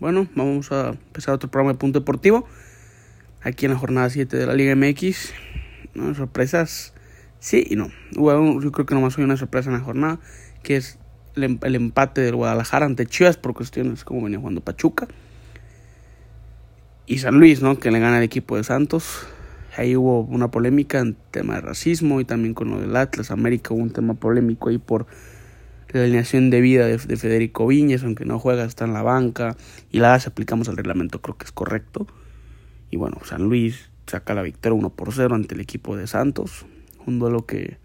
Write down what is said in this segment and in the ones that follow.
Bueno, vamos a empezar otro programa de Punto Deportivo. Aquí en la jornada 7 de la Liga MX. ¿No? Sorpresas, sí y no. yo creo que nomás hay una sorpresa en la jornada, que es el, el, empate del Guadalajara ante Chivas por cuestiones como venía jugando Pachuca. Y San Luis, ¿no? Que le gana al equipo de Santos. Ahí hubo una polémica en tema de racismo y también con lo del Atlas América hubo un tema polémico ahí por la alineación de vida de, Federico Viñez, aunque no juega, está en la banca. Y la si aplicamos el reglamento, creo que es correcto. Y bueno, San Luis saca la victoria 1 por 0 ante el equipo de Santos. Un duelo que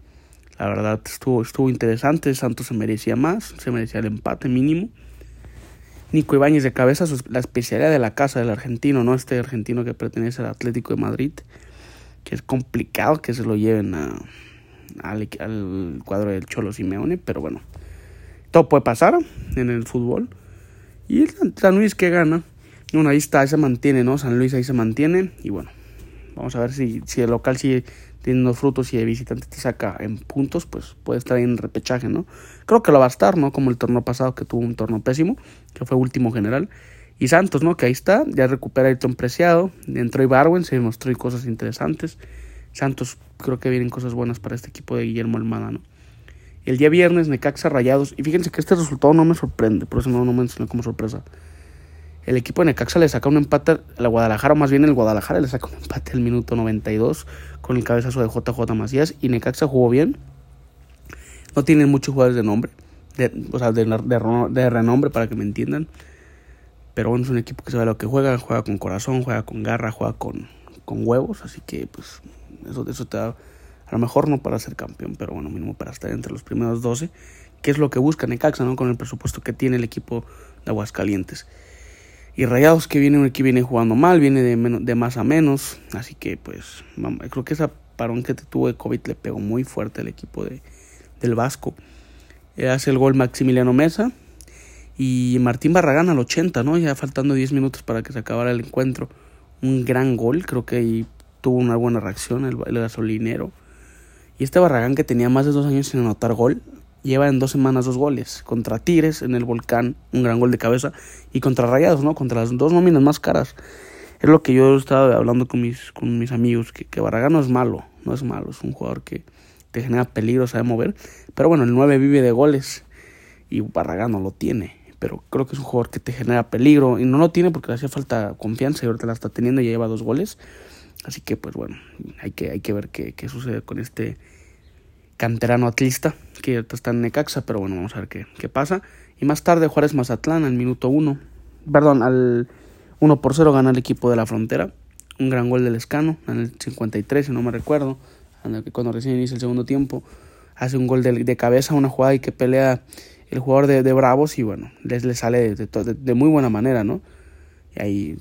la verdad estuvo, estuvo interesante. Santos se merecía más, se merecía el empate mínimo. Nico Ibáñez de cabeza, la especialidad de la casa del argentino, ¿no? Este argentino que pertenece al Atlético de Madrid, que es complicado que se lo lleven al, al cuadro del Cholo Simeone, pero bueno, todo puede pasar en el fútbol. Y San Luis que gana. Bueno, ahí está, ahí se mantiene, ¿no? San Luis ahí se mantiene. Y bueno, vamos a ver si, si el local sigue teniendo frutos y el visitante te saca en puntos, pues puede estar ahí en repechaje, ¿no? Creo que lo va a estar, ¿no? Como el torneo pasado que tuvo un torneo pésimo, que fue último general. Y Santos, ¿no? Que ahí está, ya recupera el ton preciado. Entró Ibarwen, se mostró cosas interesantes. Santos, creo que vienen cosas buenas para este equipo de Guillermo Almada, ¿no? El día viernes, Necaxa Rayados. Y fíjense que este resultado no me sorprende, por eso no, no me mencioné como sorpresa. El equipo de Necaxa le saca un empate a la Guadalajara, o más bien el Guadalajara le saca un empate al minuto 92 con el cabezazo de JJ Macías. Y Necaxa jugó bien. No tienen muchos jugadores de nombre, de, o sea, de, de, renombre para que me entiendan. Pero es un equipo que sabe lo que juega, juega con corazón, juega con garra, juega con, con huevos. Así que, pues, eso, eso te da a lo mejor no para ser campeón, pero bueno, mínimo para estar entre los primeros 12, que es lo que busca Necaxa, ¿no? Con el presupuesto que tiene el equipo de Aguascalientes. Y Rayados que viene, que viene jugando mal, viene de, de más a menos, así que pues creo que esa parón que tuvo de COVID le pegó muy fuerte al equipo de, del Vasco. Eh, hace el gol Maximiliano Mesa y Martín Barragán al 80, ¿no? Ya faltando 10 minutos para que se acabara el encuentro. Un gran gol, creo que ahí tuvo una buena reacción el, el gasolinero. Y este Barragán que tenía más de dos años sin anotar gol, lleva en dos semanas dos goles. Contra Tigres en el Volcán, un gran gol de cabeza. Y contra Rayados, ¿no? Contra las dos nóminas más caras. Es lo que yo estaba hablando con mis, con mis amigos, que, que Barragán no es malo, no es malo, es un jugador que te genera peligro, sabe mover. Pero bueno, el 9 vive de goles y Barragán no lo tiene. Pero creo que es un jugador que te genera peligro y no lo tiene porque le hacía falta confianza y ahorita la está teniendo y ya lleva dos goles. Así que pues bueno, hay que, hay que ver qué, qué sucede con este canterano atlista que está en Necaxa, pero bueno, vamos a ver qué, qué pasa. Y más tarde Juárez Mazatlán al minuto 1, perdón, al 1 por 0 gana el equipo de la frontera. Un gran gol del Escano, en el 53, si no me recuerdo, cuando recién inicia el segundo tiempo. Hace un gol de, cabeza, una jugada y que pelea el jugador de, de Bravos y bueno, les, sale de, de muy buena manera, ¿no? Ahí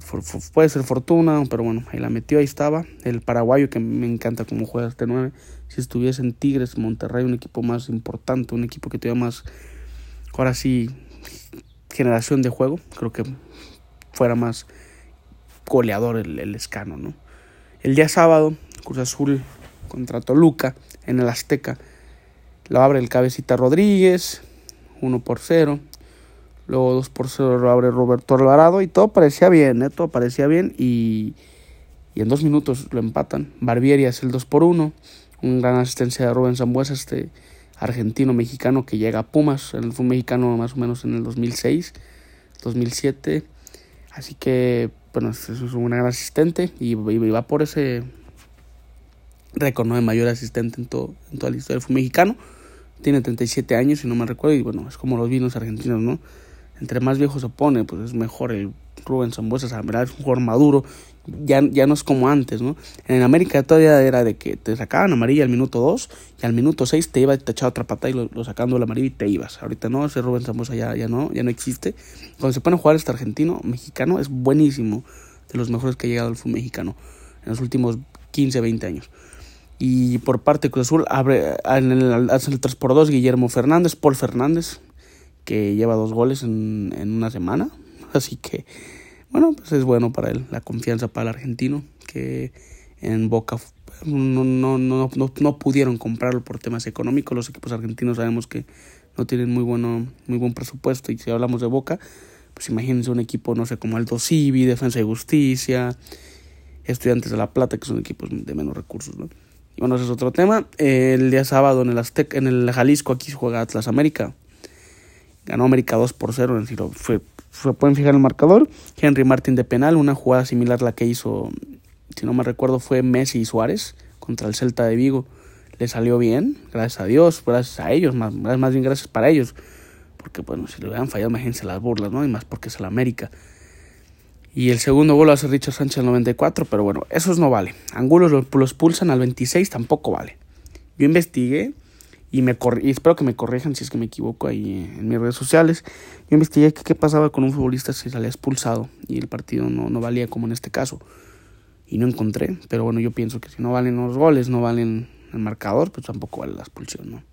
puede ser fortuna, pero bueno, ahí la metió, ahí estaba. El paraguayo que me encanta cómo juega este 9. Si estuviese en Tigres, Monterrey, un equipo más importante, un equipo que tenga más, ahora sí, generación de juego, creo que fuera más goleador el, el escano, ¿no? El día sábado, Cruz Azul contra Toluca en el Azteca. Lo abre el cabecita Rodríguez, 1 por 0. Luego 2 por 0 lo abre Roberto Alvarado y todo parecía bien, ¿eh? todo parecía bien y, y en dos minutos lo empatan. Barbieri hace el 2 por 1, una gran asistencia de Rubén Zambuesa, este argentino-mexicano que llega a Pumas, el fue mexicano más o menos en el 2006, 2007. Así que, bueno, es un gran asistente y, va por ese récord de mayor asistente en, todo, en toda la historia fútbol mexicano. Tiene 37 años, si no me recuerdo, y bueno, es como los vinos argentinos, ¿no? Entre más viejo se pone, pues es mejor el Rubén Zambuesa, es un jugador maduro, ya, ya no es como antes, ¿no? En América todavía era de que te sacaban amarilla al minuto 2 y al minuto 6 te iba y te echaba otra pata y lo, lo sacando la amarilla y te ibas. Ahorita no, ese Rubén Zambuesa ya, ya no, ya no existe. Cuando se pone a jugar este argentino, mexicano, es buenísimo, de los mejores que ha llegado al fútbol mexicano en los últimos 15, 20 años. Y por parte de Cruz Azul abre en el, hace el 3 por 2 Guillermo Fernández, Paul Fernández, que lleva dos goles en, en una semana. Así que, bueno, pues es bueno para él, la confianza para el argentino, que en Boca no, no, no, no, no pudieron comprarlo por temas económicos. Los equipos argentinos sabemos que no tienen muy, bueno, muy buen presupuesto y si hablamos de Boca, Pues imagínense un equipo, no sé, como Alto Civi, Defensa y Justicia, Estudiantes de La Plata, que son equipos de menos recursos, ¿no? Y bueno, ese es otro tema. El día sábado en el Aztec, en el Jalisco, aquí juega Atlas América. Ganó América 2 por 0. En fue, fue, pueden fijar el marcador. Henry Martin de penal, una jugada similar a la que hizo, si no me recuerdo, fue Messi y Suárez contra el Celta de Vigo. Le salió bien, gracias a Dios, gracias a ellos, más, más bien gracias para ellos. Porque, bueno, si le hubieran fallado, imagínense las burlas, ¿no? Y más porque es el América. Y el segundo gol hace Richard Sánchez al 94, pero bueno, esos no vale. Angulos los, los pulsan al 26, tampoco vale. Yo investigué y, me y espero que me corrijan si es que me equivoco ahí en mis redes sociales. Yo investigué qué pasaba con un futbolista si salía expulsado y el partido no, no valía como en este caso. Y no encontré, pero bueno, yo pienso que si no valen los goles, no valen el marcador, pues tampoco vale la expulsión, ¿no?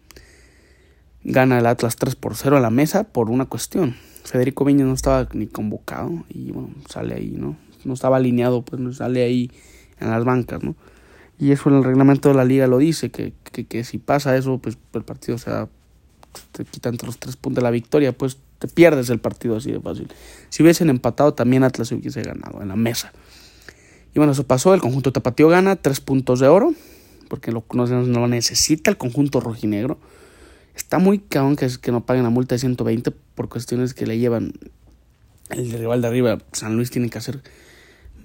Gana el Atlas 3 por 0 a la mesa por una cuestión Federico Viñas no estaba ni convocado y bueno, sale ahí, ¿no? No estaba alineado, pues no sale ahí en las bancas, ¿no? Y eso en el reglamento de la liga lo dice, que, que, si pasa eso, pues el partido, o sea, te quitan los tres puntos de la victoria, pues te pierdes el partido así de fácil. Si hubiesen empatado, también Atlas hubiese ganado en la mesa. Y bueno, eso pasó, el conjunto tapatío gana tres puntos de oro, porque lo, no, no lo necesita el conjunto rojinegro. Está muy cabrón que, que no paguen la multa de 120 por cuestiones que le llevan el rival de arriba. San Luis tiene que hacer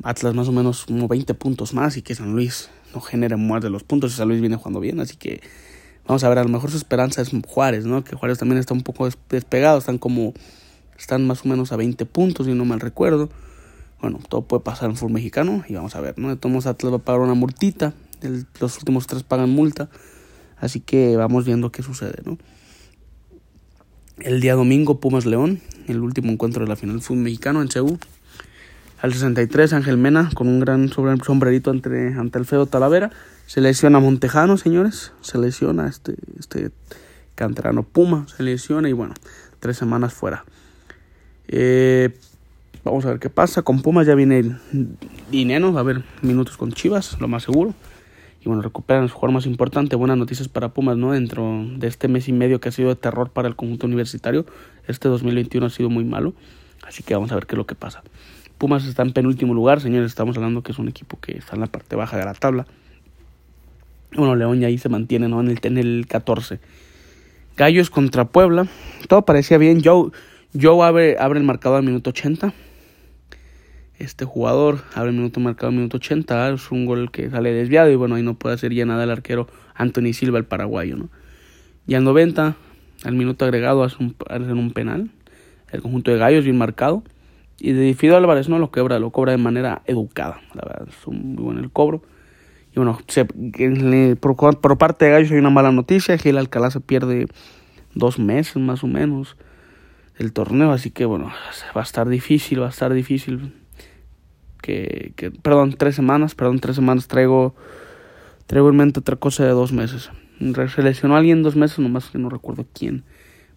Atlas más o menos como 20 puntos más y que San Luis no genere más de los puntos y San Luis viene jugando bien. Así que vamos a ver, a lo mejor su esperanza es Juárez, ¿no? Que Juárez también está un poco despegado, están como, están más o menos a 20 puntos, si no mal recuerdo. Bueno, todo puede pasar en fútbol mexicano y vamos a ver, ¿no? Todos Atlas va a pagar una multita, los últimos tres pagan multa. Así que vamos viendo qué sucede, ¿no? El día domingo, Pumas León, el último encuentro de la final fútbol mexicano en Ceú. Al 63, Ángel Mena, con un gran sombrerito ante, ante el Talavera. Se lesiona Montejano, señores. Se lesiona este, este canterano Puma. Se lesiona y bueno, tres semanas fuera. Eh, vamos a ver qué pasa. Con Pumas ya viene. Va a haber minutos con Chivas, lo más seguro y bueno, recuperan su jugador más importante. Buenas noticias para Pumas, ¿no? Dentro de este mes y medio que ha sido de terror para el conjunto universitario, este 2021 ha sido muy malo, así que vamos a ver qué es lo que pasa. Pumas está en penúltimo lugar, señores, estamos hablando que es un equipo que está en la parte baja de la tabla. Bueno, León ya ahí se mantiene, ¿no? En el, en el 14. Gallos contra Puebla, todo parecía bien. Joe, Joe abre, abre el marcador al minuto 80 este jugador abre el minuto marcado, minuto 80, es un gol que sale desviado y bueno, ahí no puede hacer ya nada el arquero Anthony Silva, el paraguayo, ¿no? Y al 90, al minuto agregado, hacen un, un penal, el conjunto de gallos bien marcado, y de Fido Álvarez no lo cobra, lo cobra de manera educada, la verdad, es un muy buen el cobro. Y bueno, se, por, por, parte de Gallos hay una mala noticia, Gil Alcalá se pierde dos meses más o menos el torneo, así que bueno, va a estar difícil, va a estar difícil que, perdón, tres semanas, perdón, tres semanas traigo, traigo en mente otra cosa de dos meses. Se lesionó a alguien dos meses, nomás que no recuerdo quién.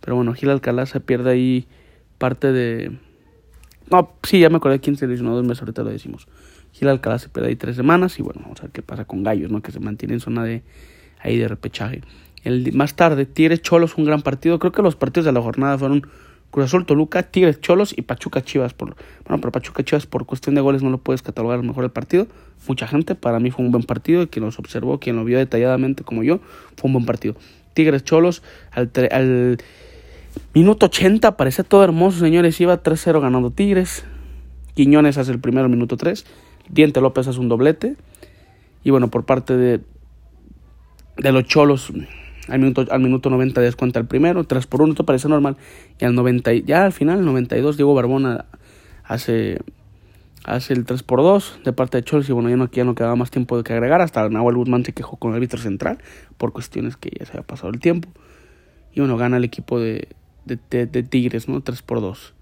Pero bueno, Gil Alcalá se pierde ahí parte de... No, sí, ya me acordé quién se lesionó dos meses, ahorita lo decimos. Gil Alcalá se pierde ahí tres semanas y bueno, vamos a ver qué pasa con Gallos, ¿no? Que se mantiene en zona de ahí de repechaje. El, más tarde, Tigres Cholos, un gran partido. Creo que los partidos de la jornada fueron Cruz Azul, Toluca, Tigres, Cholos y Pachuca Chivas. Por, bueno, pero Pachuca Chivas por cuestión de goles no lo puedes catalogar mejor el partido. Mucha gente, para mí fue un buen partido. Quien nos observó, quien lo vio detalladamente como yo, fue un buen partido. Tigres, Cholos, al minuto 80, parece todo hermoso, señores. Iba 3-0 ganando Tigres. Quiñones hace el primero, minuto 3. Diente López hace un doblete. Y bueno, por parte de, de los Cholos, al minuto, al minuto 90 descuenta el primero, 3 por 1, esto parece normal. Y al 90, ya al final, 92, Diego Barbona hace, hace el 3 por 2 de parte de Chelsea. Y bueno, ya no, ya no quedaba más tiempo de que agregar. Hasta Nahuel Guzmán se quejó con el árbitro central por cuestiones que ya se había pasado el tiempo. Y bueno, gana el equipo de, de, de, Tigres, ¿no? 3 por 2.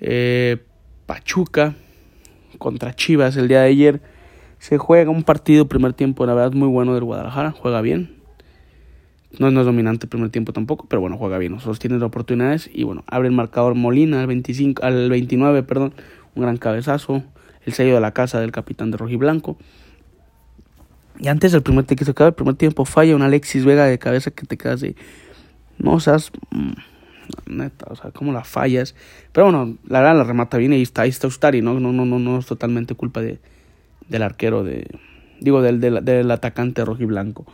Eh, Pachuca contra Chivas el día de ayer. Se juega un partido, primer tiempo, la verdad, muy bueno del Guadalajara. Juega bien. No, es dominante el primer tiempo tampoco, pero bueno, juega bien. Nosotros tienen oportunidades y bueno, abre el marcador Molina al, 25, al 29, perdón, un gran cabezazo, el sello de la casa del capitán de Rojiblanco. Y antes del primer tiempo, el primer tiempo falla un Alexis Vega de cabeza que te quedas de, no seas, mm, Neta, o sea, cómo la fallas. Pero bueno, la verdad la remata bien y está, ahí está Ustari, ¿no? No, no, no, no es totalmente culpa de, del arquero de. Digo, del, del, del atacante rojiblanco.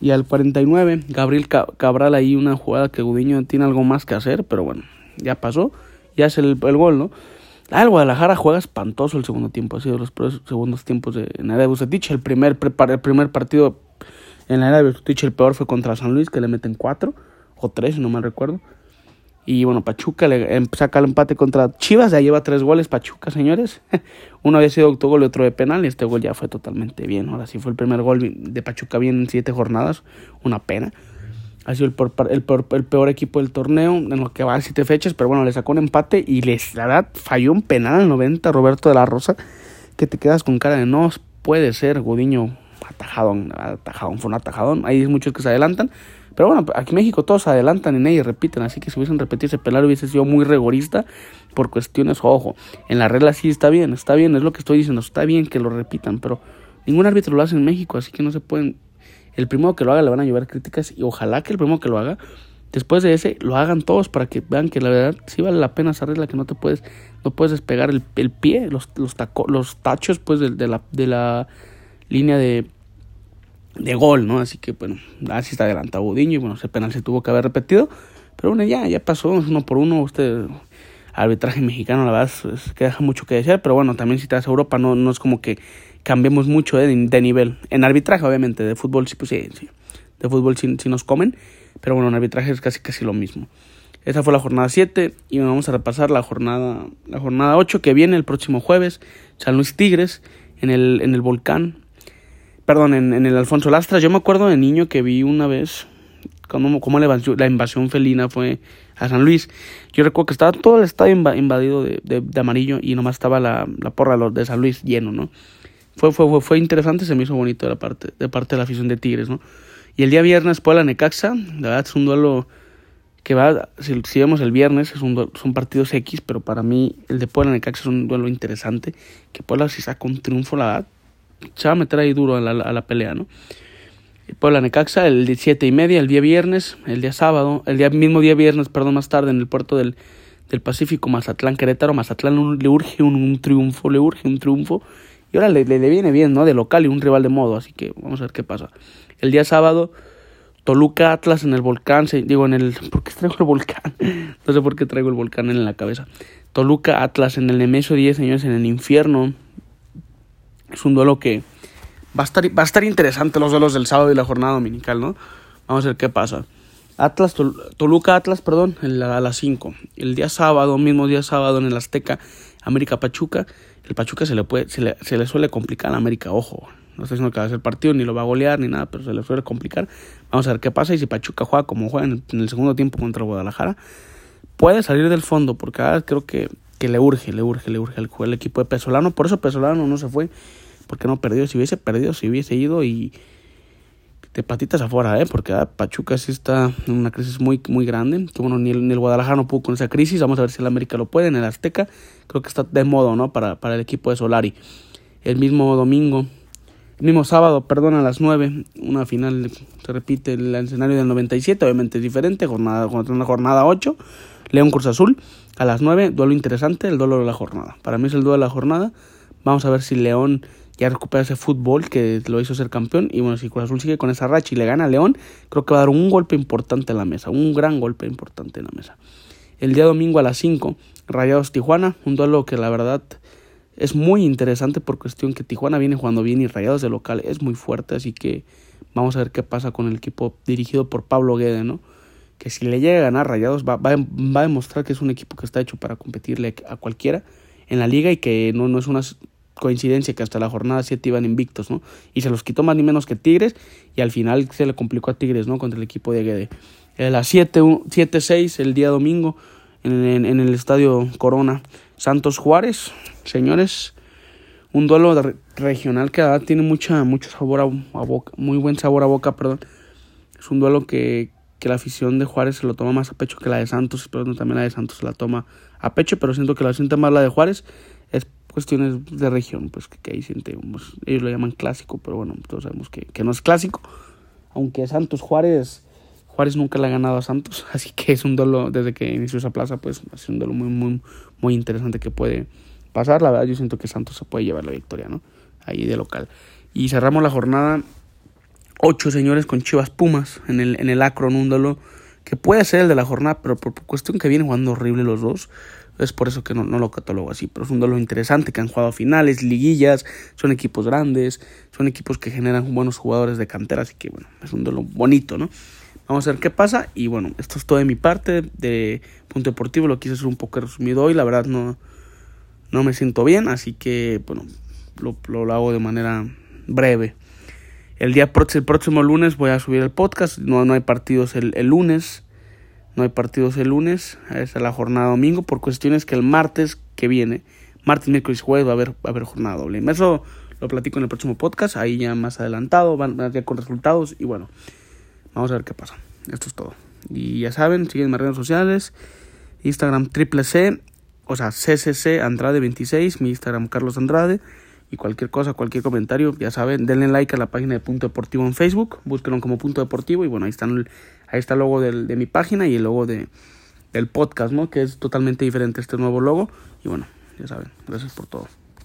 Y al 49, Gabriel Cabral ahí una jugada que Gudiño tiene algo más que hacer, pero bueno, ya pasó, ya es el, el gol, ¿no? Ah, el Guadalajara juega espantoso el segundo tiempo, ha sido los segundos tiempos de, en de Bucetich. El primer, el primer partido en la era de Bucetich, el peor fue contra San Luis, que le meten cuatro o tres, no me recuerdo. Y bueno, Pachuca le em, saca el empate contra Chivas, ya lleva tres goles Pachuca, señores. Uno había sido autogol y otro de penal, y este gol ya fue totalmente bien. Ahora sí fue el primer gol de Pachuca bien en siete jornadas, una pena. Ha sido el peor, equipo del torneo en lo que va a siete fechas, pero bueno, le sacó un empate y les, la verdad, falló un penal al 90 Roberto de la Rosa, que te quedas con cara de no puede ser, Gudiño atajadón, atajadón, fue un atajadón. Hay muchos que se adelantan, pero bueno, aquí en México todos adelantan y nadie repiten, así que si hubiesen repetido ese penal hubiese sido muy rigorista por cuestiones, ojo, en la regla sí está bien, está bien, es lo que estoy diciendo, está bien que lo repitan, pero ningún árbitro lo hace en México, así que no se pueden, el primero que lo haga le van a llevar críticas y ojalá que el primero que lo haga, después de ese, lo hagan todos para que vean que la verdad sí vale la pena esa regla, que no te puedes, no puedes despegar el, el pie, los, los, taco, los tachos pues de, de, la, de la línea de de gol, ¿no? Así que, bueno, así está adelantado Budiño y bueno, ese penal se tuvo que haber repetido. Pero bueno, ya, ya pasó, uno por uno. Usted, arbitraje mexicano, la verdad, es, que deja mucho que decir. Pero bueno, también si vas a Europa, no, no es como que cambiemos mucho eh, de, nivel. En arbitraje, obviamente, de fútbol sí, pues sí, sí. De fútbol sí, nos comen. Pero bueno, en arbitraje es casi casi lo mismo. Esa fue la jornada 7 y vamos a repasar la jornada la jornada 8 que viene el próximo jueves. San Luis Tigres en el, en el Volcán perdón, en, en, el Alfonso Lastras. Yo me acuerdo de niño que vi una vez cómo, cómo la, invasión, la, invasión, felina fue a San Luis. Yo recuerdo que estaba todo el estadio invadido de, de, amarillo y nomás estaba la, la, porra de San Luis lleno, ¿no? Fue, fue, fue, interesante, se me hizo bonito de, la parte, de parte la afición de Tigres, ¿no? Y el día viernes, Puebla Necaxa, la verdad es un duelo que va, si, vemos el viernes, es un, son partidos X, pero para mí el de Puebla Necaxa es un duelo interesante, que Puebla si saca un triunfo, la verdad, se va a meter ahí duro a la, a la pelea, ¿no? Puebla Necaxa, el 17 y media, el día viernes, el día sábado, el día mismo día viernes, perdón, más tarde en el puerto del, del Pacífico, Mazatlán Querétaro, Mazatlán le urge un, un, triunfo, le urge un triunfo, y ahora le, le, le, viene bien, ¿no? De local y un rival de modo, así que vamos a ver qué pasa. El día sábado, Toluca Atlas en el volcán, se, digo en el, ¿por qué traigo el volcán? no sé por qué traigo el volcán en la cabeza. Toluca Atlas en el Nemesio 10, señores, en el infierno, es un duelo que va a estar, va a estar interesante los duelos del sábado y la jornada dominical, ¿no? Vamos a ver qué pasa. Atlas, Toluca Atlas, perdón, a las 5. El día sábado, mismo día sábado en el Azteca, América Pachuca. El Pachuca se le, puede, se le, se le suele complicar a América, ojo. No estoy diciendo que va a ser partido, ni lo va a golear, ni nada, pero se le suele complicar. Vamos a ver qué pasa y si Pachuca juega como juega en, el segundo tiempo contra Guadalajara, puede salir del fondo, porque ahora creo que, que le urge, le urge, le urge el, el equipo de Pesolano. Por eso Pesolano no se fue porque no perdió? Si hubiese perdido, si hubiese ido y de patitas afuera, ¿eh? Porque ah, Pachuca sí está en una crisis muy, muy grande. Que bueno, ni el, ni el, Guadalajara no pudo con esa crisis. Vamos a ver si el América lo puede. En el Azteca creo que está de modo, ¿no? Para, para el equipo de Solari. El mismo domingo, el mismo sábado, perdón, a las 9, una final, se repite el escenario del 97, obviamente es diferente, jornada, una jornada 8, León Cruz Azul, a las 9, duelo interesante, el duelo de la jornada. Para mí es el duelo de la jornada. Vamos a ver si León ya recupera ese fútbol que lo hizo ser campeón. Y bueno, si Cruz Azul sigue con esa racha y le gana a León, creo que va a dar un golpe importante en la mesa, un gran golpe importante en la mesa. El día domingo a las 5, Rayados Tijuana, un duelo que la verdad es muy interesante por cuestión que Tijuana viene jugando bien y Rayados de local es muy fuerte, así que vamos a ver qué pasa con el equipo dirigido por Pablo Guede, ¿no? Que si le llega a ganar Rayados va, va, va a demostrar que es un equipo que está hecho para competirle a cualquiera en la liga y que no, no es una coincidencia que hasta la jornada 7 iban invictos, ¿no? Y se los quitó más ni menos que Tigres y al final se le complicó a Tigres, ¿no? Contra el equipo de Guede. A las 7-6 el día domingo en, el estadio Corona Santos Juárez, señores, un duelo regional que tiene mucha, mucho sabor a, a, boca, muy buen sabor a boca, perdón. Es un duelo que, que la afición de Juárez se lo toma más a pecho que la de Santos, pero también la de Santos se la toma a pecho, pero siento que la siente más la de Juárez. Es cuestiones de región, pues que, que ahí sentimos, ellos lo llaman clásico, pero bueno, todos sabemos que, que no es clásico, aunque Santos Juárez Juárez nunca le ha ganado a Santos, así que es un duelo desde que inició esa plaza, pues es un duelo muy, muy, muy interesante que puede pasar. La verdad, yo siento que Santos se puede llevar la victoria, ¿no? Ahí de local. Y cerramos la jornada ocho señores con Chivas Pumas en el, en el Acron, un duelo que puede ser el de la jornada, pero por cuestión que vienen jugando horrible los dos, es por eso que no, no lo catalogo así. Pero es un duelo interesante que han jugado finales, liguillas, son equipos grandes, son equipos que generan buenos jugadores de cantera, así que bueno, es un duelo bonito, ¿no? Vamos a ver qué pasa. Y bueno, esto es todo de mi parte de Punto Deportivo. Lo quise hacer un poco resumido hoy. La verdad no, no me siento bien. Así que bueno, lo, lo, hago de manera breve. El día el próximo lunes voy a subir el podcast. No, no hay partidos el, el lunes. No hay partidos el lunes. es la jornada domingo. Por cuestiones que el martes que viene, martes, miércoles y jueves va a haber, va a haber jornada doble. Eso lo platico en el próximo podcast. Ahí ya más adelantado. Van, a con resultados. Y bueno. Vamos a ver qué pasa. Esto es todo. Y ya saben, siguen mis redes sociales. Instagram triple C, o sea, CCC Andrade 26, mi Instagram Carlos Andrade. Y cualquier cosa, cualquier comentario, ya saben, denle like a la página de Punto Deportivo en Facebook, búsquenlo como Punto Deportivo y bueno, ahí, están, ahí está el logo del, de mi página y el logo de, del podcast, ¿no? Que es totalmente diferente este nuevo logo. Y bueno, ya saben, gracias por todo.